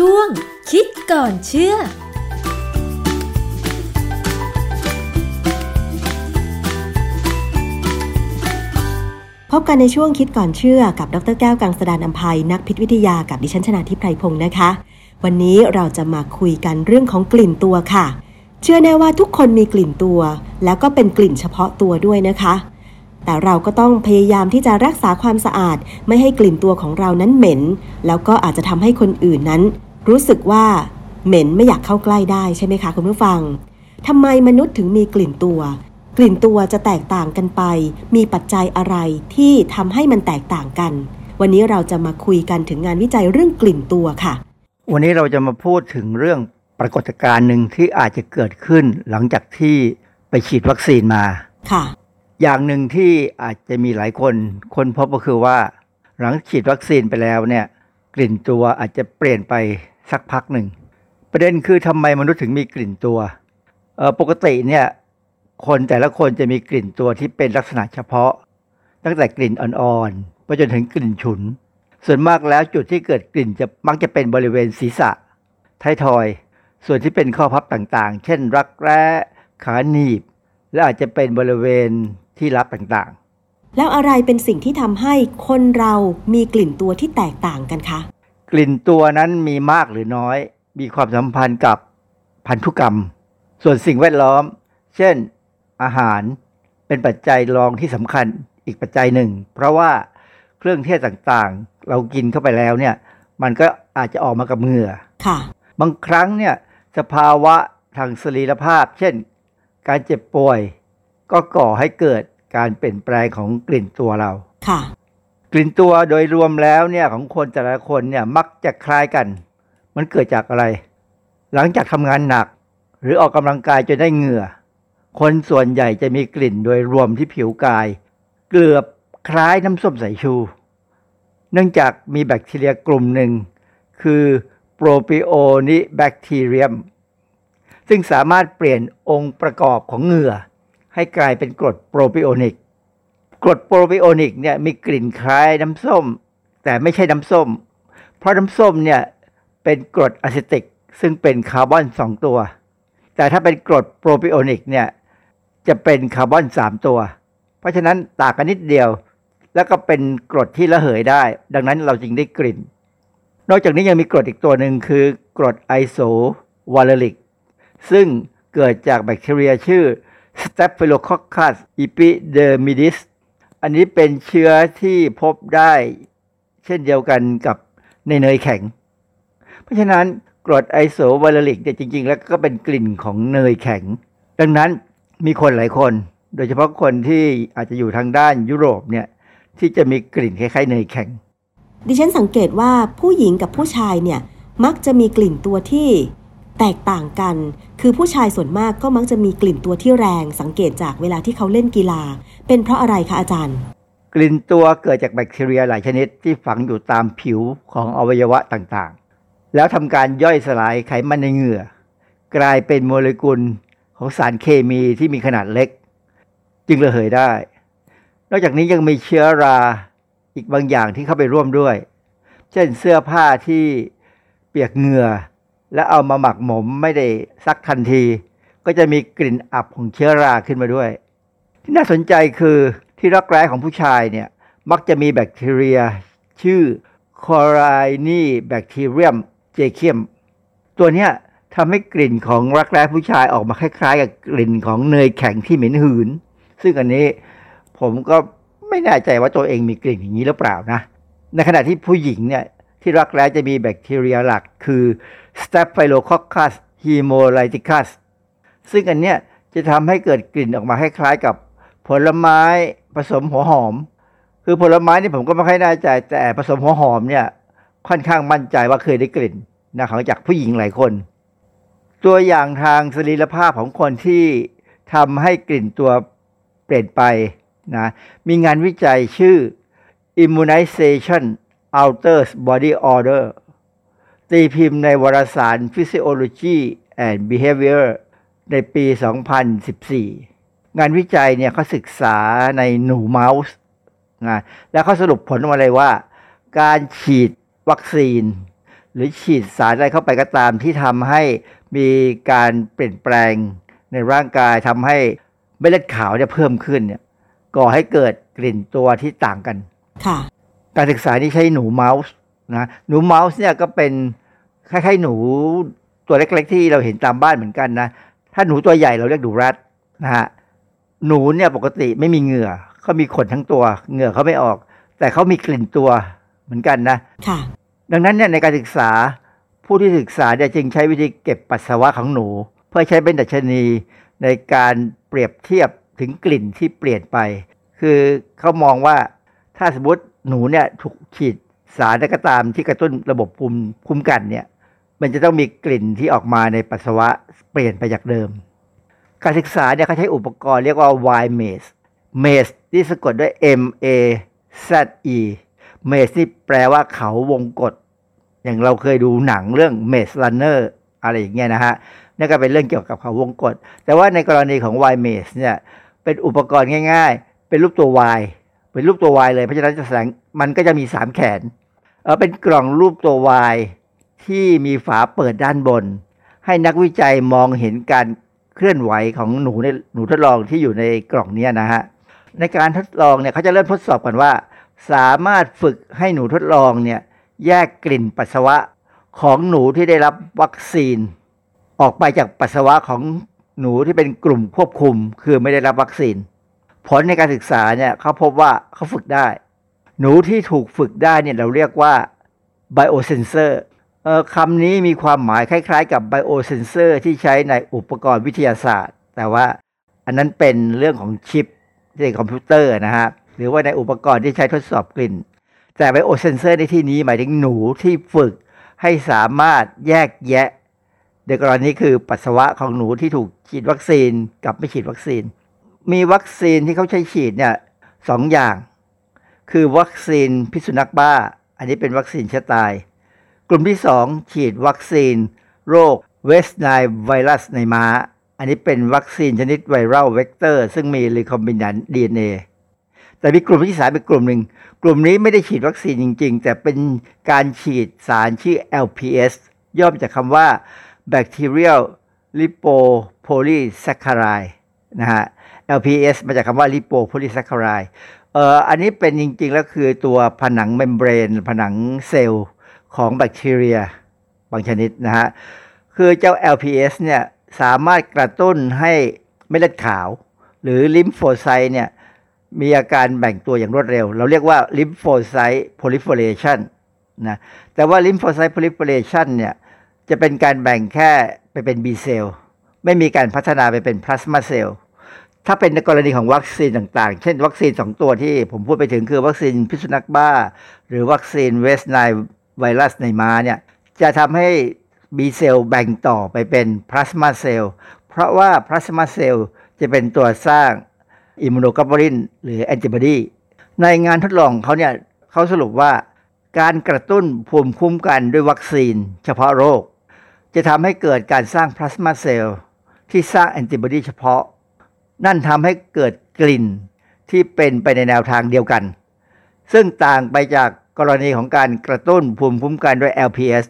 ช่วง คิดก่อนเชื่อพบกันในช่วงคิดก่อนเชื่อกับดรแก้วกังสดานอัมภัยนักพิษวิทยากับดิฉันชนาทิพไพรพงศ์นะคะ วันนี้เราจะมาคุยกันเรื่องของกลิ่นตัวค่ะ เชื่อแน่ว่าทุกคนมีกลิ่นตัว แล้วก็เป็นกลิ่นเฉพาะตัวด้วยนะคะ แต่เราก็ต้องพยายามที่จะรักษาความสะอาด ไม่ให้กลิ่นตัวของเรานั้นเหม็น แล้วก็อาจจะทำให้คนอื่นนั้น รู้สึกว่าเหม็นไม่อยากเข้าใกล้ได้ใช่ไหมคะคุณผู้ฟังทำไมมนุษย์ถึงมีกลิ่นตัว กลิ่นตัวจะแตกต่างกันไป มีปัจจัยอะไรที่ทำให้มันแตกต่างกัน วันนี้เราจะมาคุยกันถึงงานวิจัยเรื่องกลิ่นตัวค่ะ วันนี้เราจะมาพูดถึงเรื่องปรากฏการณ์หนึ่งที่อาจจะเกิดขึ้นหลังจากที่ไปฉีดวัคซีนมาค่ะ อย่างหนึ่งที่อาจจะมีหลายคนคนพบก็คือว่า หลังฉีดวัคซีนไปแล้วเนี่ย กลิ่นตัวอาจจะเปลี่ยนไป สักพักหนึ่ง ประเด็นคือทำไมมนุษย์ถึงมีกลิ่นตัวปกติเนี่ยคนแต่ละคนจะมีกลิ่นตัวที่เป็นลักษณะเฉพาะ ตั้งแต่กลิ่นอ่อนๆไปจนถึงกลิ่นฉุน ส่วนมากแล้วจุดที่เกิดกลิ่นจะมักจะเป็นบริเวณศีรษะท้ายทอย ส่วนที่เป็นข้อพับต่างๆ เช่น รักแร้ขาหนีบ และอาจจะเป็นบริเวณที่รับต่างๆ แล้วอะไรเป็นสิ่งที่ทำให้คนเรามีกลิ่นตัวที่แตกต่างกันคะ กลิ่นตัวนั้นมีมากหรือน้อย มีความสัมพันธ์กับพันธุกรรม ส่วนสิ่งแวดล้อม เช่น อาหารเป็นปัจจัยรองที่สำคัญอีกปัจจัยหนึ่ง เพราะว่าเครื่องเทศต่างๆ เรากินเข้าไปแล้วเนี่ย มันก็อาจจะออกมากับเหงื่อค่ะ บางครั้งเนี่ยสภาวะทางสรีรภาพ เช่น การเจ็บป่วย ก็ก่อให้เกิดการเปลี่ยนแปลงของกลิ่นตัวเราค่ะ กลิ่นตัวโดยรวมแล้วเนี่ยของคนแต่ละคนเนี่ยมักจะคล้ายกัน มันเกิดจากอะไร หลังจากทำงานหนัก หรือออกกำลังกายจนได้เหงื่อ คนส่วนใหญ่จะมีกลิ่นโดยรวมที่ผิวกาย เกือบคล้ายน้ำส้มสายชู เนื่องจากมีแบคทีเรียกลุ่มหนึ่ง คือ Propionibacterium ซึ่งสามารถเปลี่ยนองค์ประกอบของเหงื่อ ให้กลายเป็นกรด propionic กรด propionic เนี่ยมีกลิ่นคล้ายน้ำส้ม แต่ไม่ใช่น้ำส้ม เพราะน้ำส้มเนี่ยเป็นกรดอะซิติก ซึ่งเป็นคาร์บอนสองตัว แต่ถ้าเป็นกรด propionic เนี่ยจะเป็นคาร์บอนสามตัว เพราะฉะนั้นต่างกันนิดเดียว แล้วก็เป็นกรดที่ระเหยได้ ดังนั้นเราจึงได้กลิ่น นอกจากนี้ยังมีกรดอีกตัวหนึ่งคือกรดไอโซวาเลริก ซึ่งเกิดจากแบคทีเรียชื่อ Staphylococcus epidermidis อันนี้เป็นเชื้อที่พบได้เช่นเดียวกันกับในเนยแข็ง เพราะฉะนั้นกรดไอโซวาลริกเนี่ยจริง ๆ แล้วก็เป็นกลิ่นของเนยแข็ง ดังนั้นมีคนหลายคน โดยเฉพาะคนที่อาจจะอยู่ทางด้านยุโรปเนี่ยที่จะมีกลิ่นคล้ายๆเนยแข็ง ดิฉันสังเกตว่าผู้หญิงกับผู้ชายเนี่ยมักจะมีกลิ่นตัวที่ แตกต่างกัน คือผู้ชายส่วนมากก็มักจะมีกลิ่นตัวที่แรงสังเกตจากเวลาที่เขาเล่นกีฬา เป็นเพราะอะไรคะอาจารย์ กลิ่นตัวเกิดจากแบคทีเรียหลายชนิดที่ฝังอยู่ตามผิวของอวัยวะต่างๆ แล้วทำการย่อยสลายไขมันในเหงื่อ กลายเป็นโมเลกุลของสารเคมีที่มีขนาดเล็ก จึงระเหยได้ นอกจากนี้ยังมีเชื้อราอีกบางอย่างที่เข้าไปร่วมด้วย เช่นเสื้อผ้าที่เปียกเหงื่อ และเอามาหมักหมมไม่ได้ซักทันที ก็จะมีกลิ่นอับของเชื้อราขึ้นมาด้วย ที่น่าสนใจคือที่รักแร้ของผู้ชายเนี่ยมักจะมีแบคทีเรีย ชื่อ c o r i n i bacterium j a c i u m ตัวเนี้ยทำให้กลิ่นของรักแร้ผู้ชายออกมาคล้ายๆ กับกลิ่นของเนยแข็งที่เหม็นหืน ซึ่งอันนี้ผมก็ไม่แน่ใจว่าตัวเองมีกลิ่นอย่างนี้หรือเปล่านะ ในขณะที่ผู้หญิงเนี่ย ที่รักแร้จะมีแบคทีเรียหลักคือ Staphylococcus hemolyticus ซึ่งอันเนี้ยจะทำให้เกิดกลิ่นออกมาคล้ายๆกับผลไม้ผสมหัวหอม คือผลไม้นี่ผมก็ไม่ค่อยแน่ใจแต่ผสมหัวหอมเนี่ยค่อนข้างมั่นใจว่าเคยได้กลิ่นนะครับจากผู้หญิงหลายคน ตัวอย่างทางสรีรภาพของคนที่ทำให้กลิ่นตัวเปลี่ยนไปนะมีงานวิจัยชื่อ immunization alters body odor ตีพิมพ์ในวารสาร Physiology and Behavior ในปี 2014 งานวิจัยเนี่ยเขาศึกษาในหนูเมาส์นะแล้วเขาสรุปผลออกมาเลยว่า การฉีดวัคซีน หรือฉีดสารอะไรเข้าไปก็ตามที่ทำให้มีการเปลี่ยนแปลงในร่างกายทำให้เม็ดเลือดขาวเนี่ยเพิ่มขึ้นเนี่ยก่อให้เกิดกลิ่นตัวที่ต่างกัน ค่ะ การศึกษานี้ใช้หนูเมาส์นะหนูเมาส์เนี่ยก็เป็นคล้ายๆหนูตัวเล็กๆ ที่เราเห็นตามบ้านเหมือนกันนะถ้าหนูตัวใหญ่เราเรียกหนูรัดนะฮะหนูเนี่ยปกติไม่มีเหงื่อเขามีขนทั้งตัวเหงื่อเขาไม่ออก แต่เขามีกลิ่นตัวเหมือนกันนะค่ะดังนั้นเนี่ยในการศึกษาผู้ที่ศึกษาเนี่ยจึงใช้วิธีเก็บปัสสาวะของหนู เพื่อใช้เป็นดัชนีในการเปรียบเทียบถึงกลิ่นที่เปลี่ยนไป คือเขามองว่าถ้าสมมติ หนูเนี่ยถูกฉีดสารใดก็ตามที่กระตุ้นระบบภูมิคุ้มกันเนี่ย มันจะต้องมีกลิ่นที่ออกมาในปัสสาวะเปลี่ยนไปจากเดิม การศึกษาเนี่ยเขาใช้อุปกรณ์เรียกว่า Y maze maze ที่สะกดด้วย M A Z E maze นี่แปลว่าเขาวงกฏอย่างเราเคยดูหนังเรื่อง Maze Runner อะไรอย่างเงี้ยนะฮะนั่นก็เป็นเรื่องเกี่ยวกับเขาวงกฏแต่ว่าในกรณีของ Y maze เนี่ยเป็นอุปกรณ์ง่าย ๆ เป็นรูปตัว Y เป็นรูปตัว Y เลยเพราะฉะนั้นจะแสดงมันก็จะมีสามแขนเออเป็นกล่องรูปตัว Y ที่มีฝาเปิดด้านบน ให้นักวิจัยมองเห็นการเคลื่อนไหวของหนูในหนูทดลองที่อยู่ในกล่องนี้นะฮะในการทดลองเนี่ยเขาจะเริ่มทดสอบกันว่า สามารถฝึกให้หนูทดลองเนี่ยแยกกลิ่นปัสสาวะของหนูที่ได้รับวัคซีน ออกไปจากปัสสาวะของหนูที่เป็นกลุ่มควบคุม คือไม่ได้รับวัคซีน ผลในการศึกษาเนี่ยเขาพบว่าเขาฝึกได้ หนูที่ถูกฝึกได้เนี่ยเราเรียกว่า biosensor เอ่อคำนี้มีความหมายคล้าย ๆ กับ biosensor ที่ใช้ในอุปกรณ์วิทยาศาสตร์ แต่ว่าอันนั้นเป็นเรื่องของชิปในคอมพิวเตอร์นะฮะหรือว่าในอุปกรณ์ที่ใช้ทดสอบกลิ่น แต่ biosensor ในที่นี้หมายถึงหนูที่ฝึกให้สามารถแยกแยะในกรณีคือปัสสาวะของหนูที่ถูกฉีดวัคซีนกับไม่ฉีดวัคซีน มีวัคซีนที่เขาใช้ฉีดเนี่ยสองอย่าง คือวัคซีนพิษสุนัขบ้า อันนี้เป็นวัคซีนเชื้อตาย กลุ่มที่ 2 ฉีดวัคซีน โรค West Nile ไวรัสในม้า อันนี้เป็นวัคซีนชนิด viral vector ซึ่งมี recombinant DNAแต่มีกลุ่มที่สามเป็นกลุ่มหนึ่ง กลุ่มนี้ไม่ได้ฉีดวัคซีนจริง ๆ แต่เป็นการฉีดสารชื่อ LPS ย่อมาจากคำว่า Bacterial Lipopolysaccharide นะฮะ LPS มาจากคำว่า Lipopolysaccharide เอ่ออันนี้เป็นจริง ๆ แล้วคือตัวผนัง membrane ผนังเซลล์ของแบคทีเรียบางชนิดนะฮะ คือเจ้า LPS เนี่ยสามารถกระตุ้นให้เม็ดเลือดขาว หรือ lymphocyte เนี่ยมีอาการแบ่งตัวอย่างรวดเร็ว เราเรียกว่าลิมโฟไซต์ proliferation นะแต่ว่าลิมโฟไซต์ proliferation เนี่ยจะเป็นการแบ่งแค่ไปเป็น B เซลล์ไม่มีการพัฒนาไปเป็น plasma cell ถ้าเป็นในกรณีของวัคซีนต่างๆ เช่นวัคซีน 2 ตัวที่ผมพูดไปถึงคือวัคซีนพิษสุนัขบ้า หรือวัคซีน West Nile ไวรัสในม้าเนี่ยจะทำให้ B เซลล์แบ่งต่อไปเป็น plasma cell เพราะว่า plasma cell จะเป็นตัวสร้าง immunoglobulin หรือแอนติบอดีในงานทดลองเขาเนี่ยเขาสรุปว่าการกระตุ้นภูมิคุ้มกันด้วยวัคซีน เฉพาะโรค จะทำให้เกิดการสร้าง plasma cell ที่สร้างแอนติบอดีเฉพาะ นั่นทำให้เกิดกลิ่นที่เป็นไปในแนวทางเดียวกัน ซึ่งต่างไปจากกรณีของการกระตุ้นภูมิคุ้มกันด้วย LPS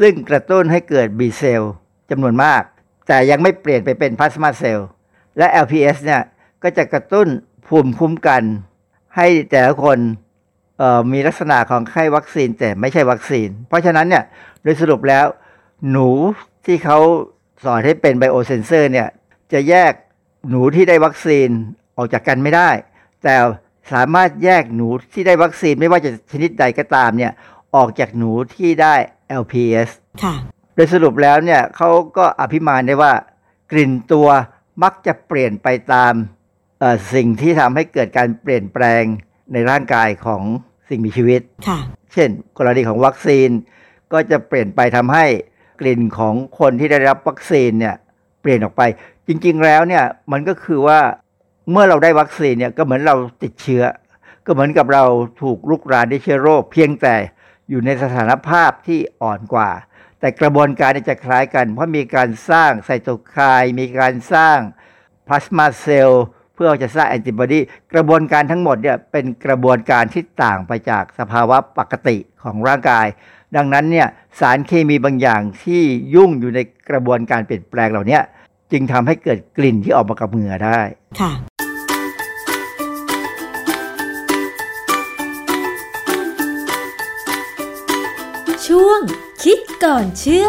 ซึ่งกระตุ้นให้เกิด B เซลล์จำนวนมาก แต่ยังไม่เปลี่ยนไปเป็นพลาสมาเซลล์และ LPS เนี่ยก็จะกระตุ้นภูมิคุ้มกัน ให้แต่ละคนมีลักษณะของไข้วัคซีนแต่ไม่ใช่วัคซีน เพราะฉะนั้นเนี่ยโดยสรุปแล้ว หนูที่เขาสอนให้เป็นไบโอเซนเซอร์เนี่ยจะแยก หนูที่ได้วัคซีนออกจากกันไม่ได้ แต่สามารถแยกหนูที่ได้วัคซีนไม่ว่าจะชนิดใดก็ตามเนี่ยออกจากหนูที่ได้ LPS ค่ะ โดยสรุปแล้วเนี่ยเขาก็อภิมานได้ว่ากลิ่นตัวมักจะเปลี่ยนไปตามเอ่อสิ่งที่ทำให้เกิดการเปลี่ยนแปลงในร่างกายของสิ่งมีชีวิต ค่ะ เช่น กรณีของวัคซีนก็จะเปลี่ยนไปทำให้กลิ่นของคนที่ได้รับวัคซีนเนี่ยเปลี่ยนออกไป จริงๆแล้วเนี่ยมันก็คือว่าเมื่อเราได้วัคซีนเนี่ยก็เหมือนเราติดเชื้อ ก็เหมือนกับเราถูกลุกรานด้วยเชื้อโรค เพียงแต่อยู่ในสถานภาพที่อ่อนกว่า แต่กระบวนการจะคล้ายกัน เพราะมีการสร้างไซโตไคน์มีการสร้างพลาสมาเซลล์เพื่อจะสร้างแอนติบอดีกระบวนการทั้งหมดเนี่ยเป็นกระบวนการที่ต่างไปจากสภาวะปกติของร่างกาย ดังนั้นเนี่ยสารเคมีบางอย่างที่ยุ่งอยู่ในกระบวนการเปลี่ยนแปลงเหล่านี้ จึงทำให้เกิดกลิ่นที่ออกมากับเหงื่อได้ ค่ะ ช่วงคิดก่อนเชื่อ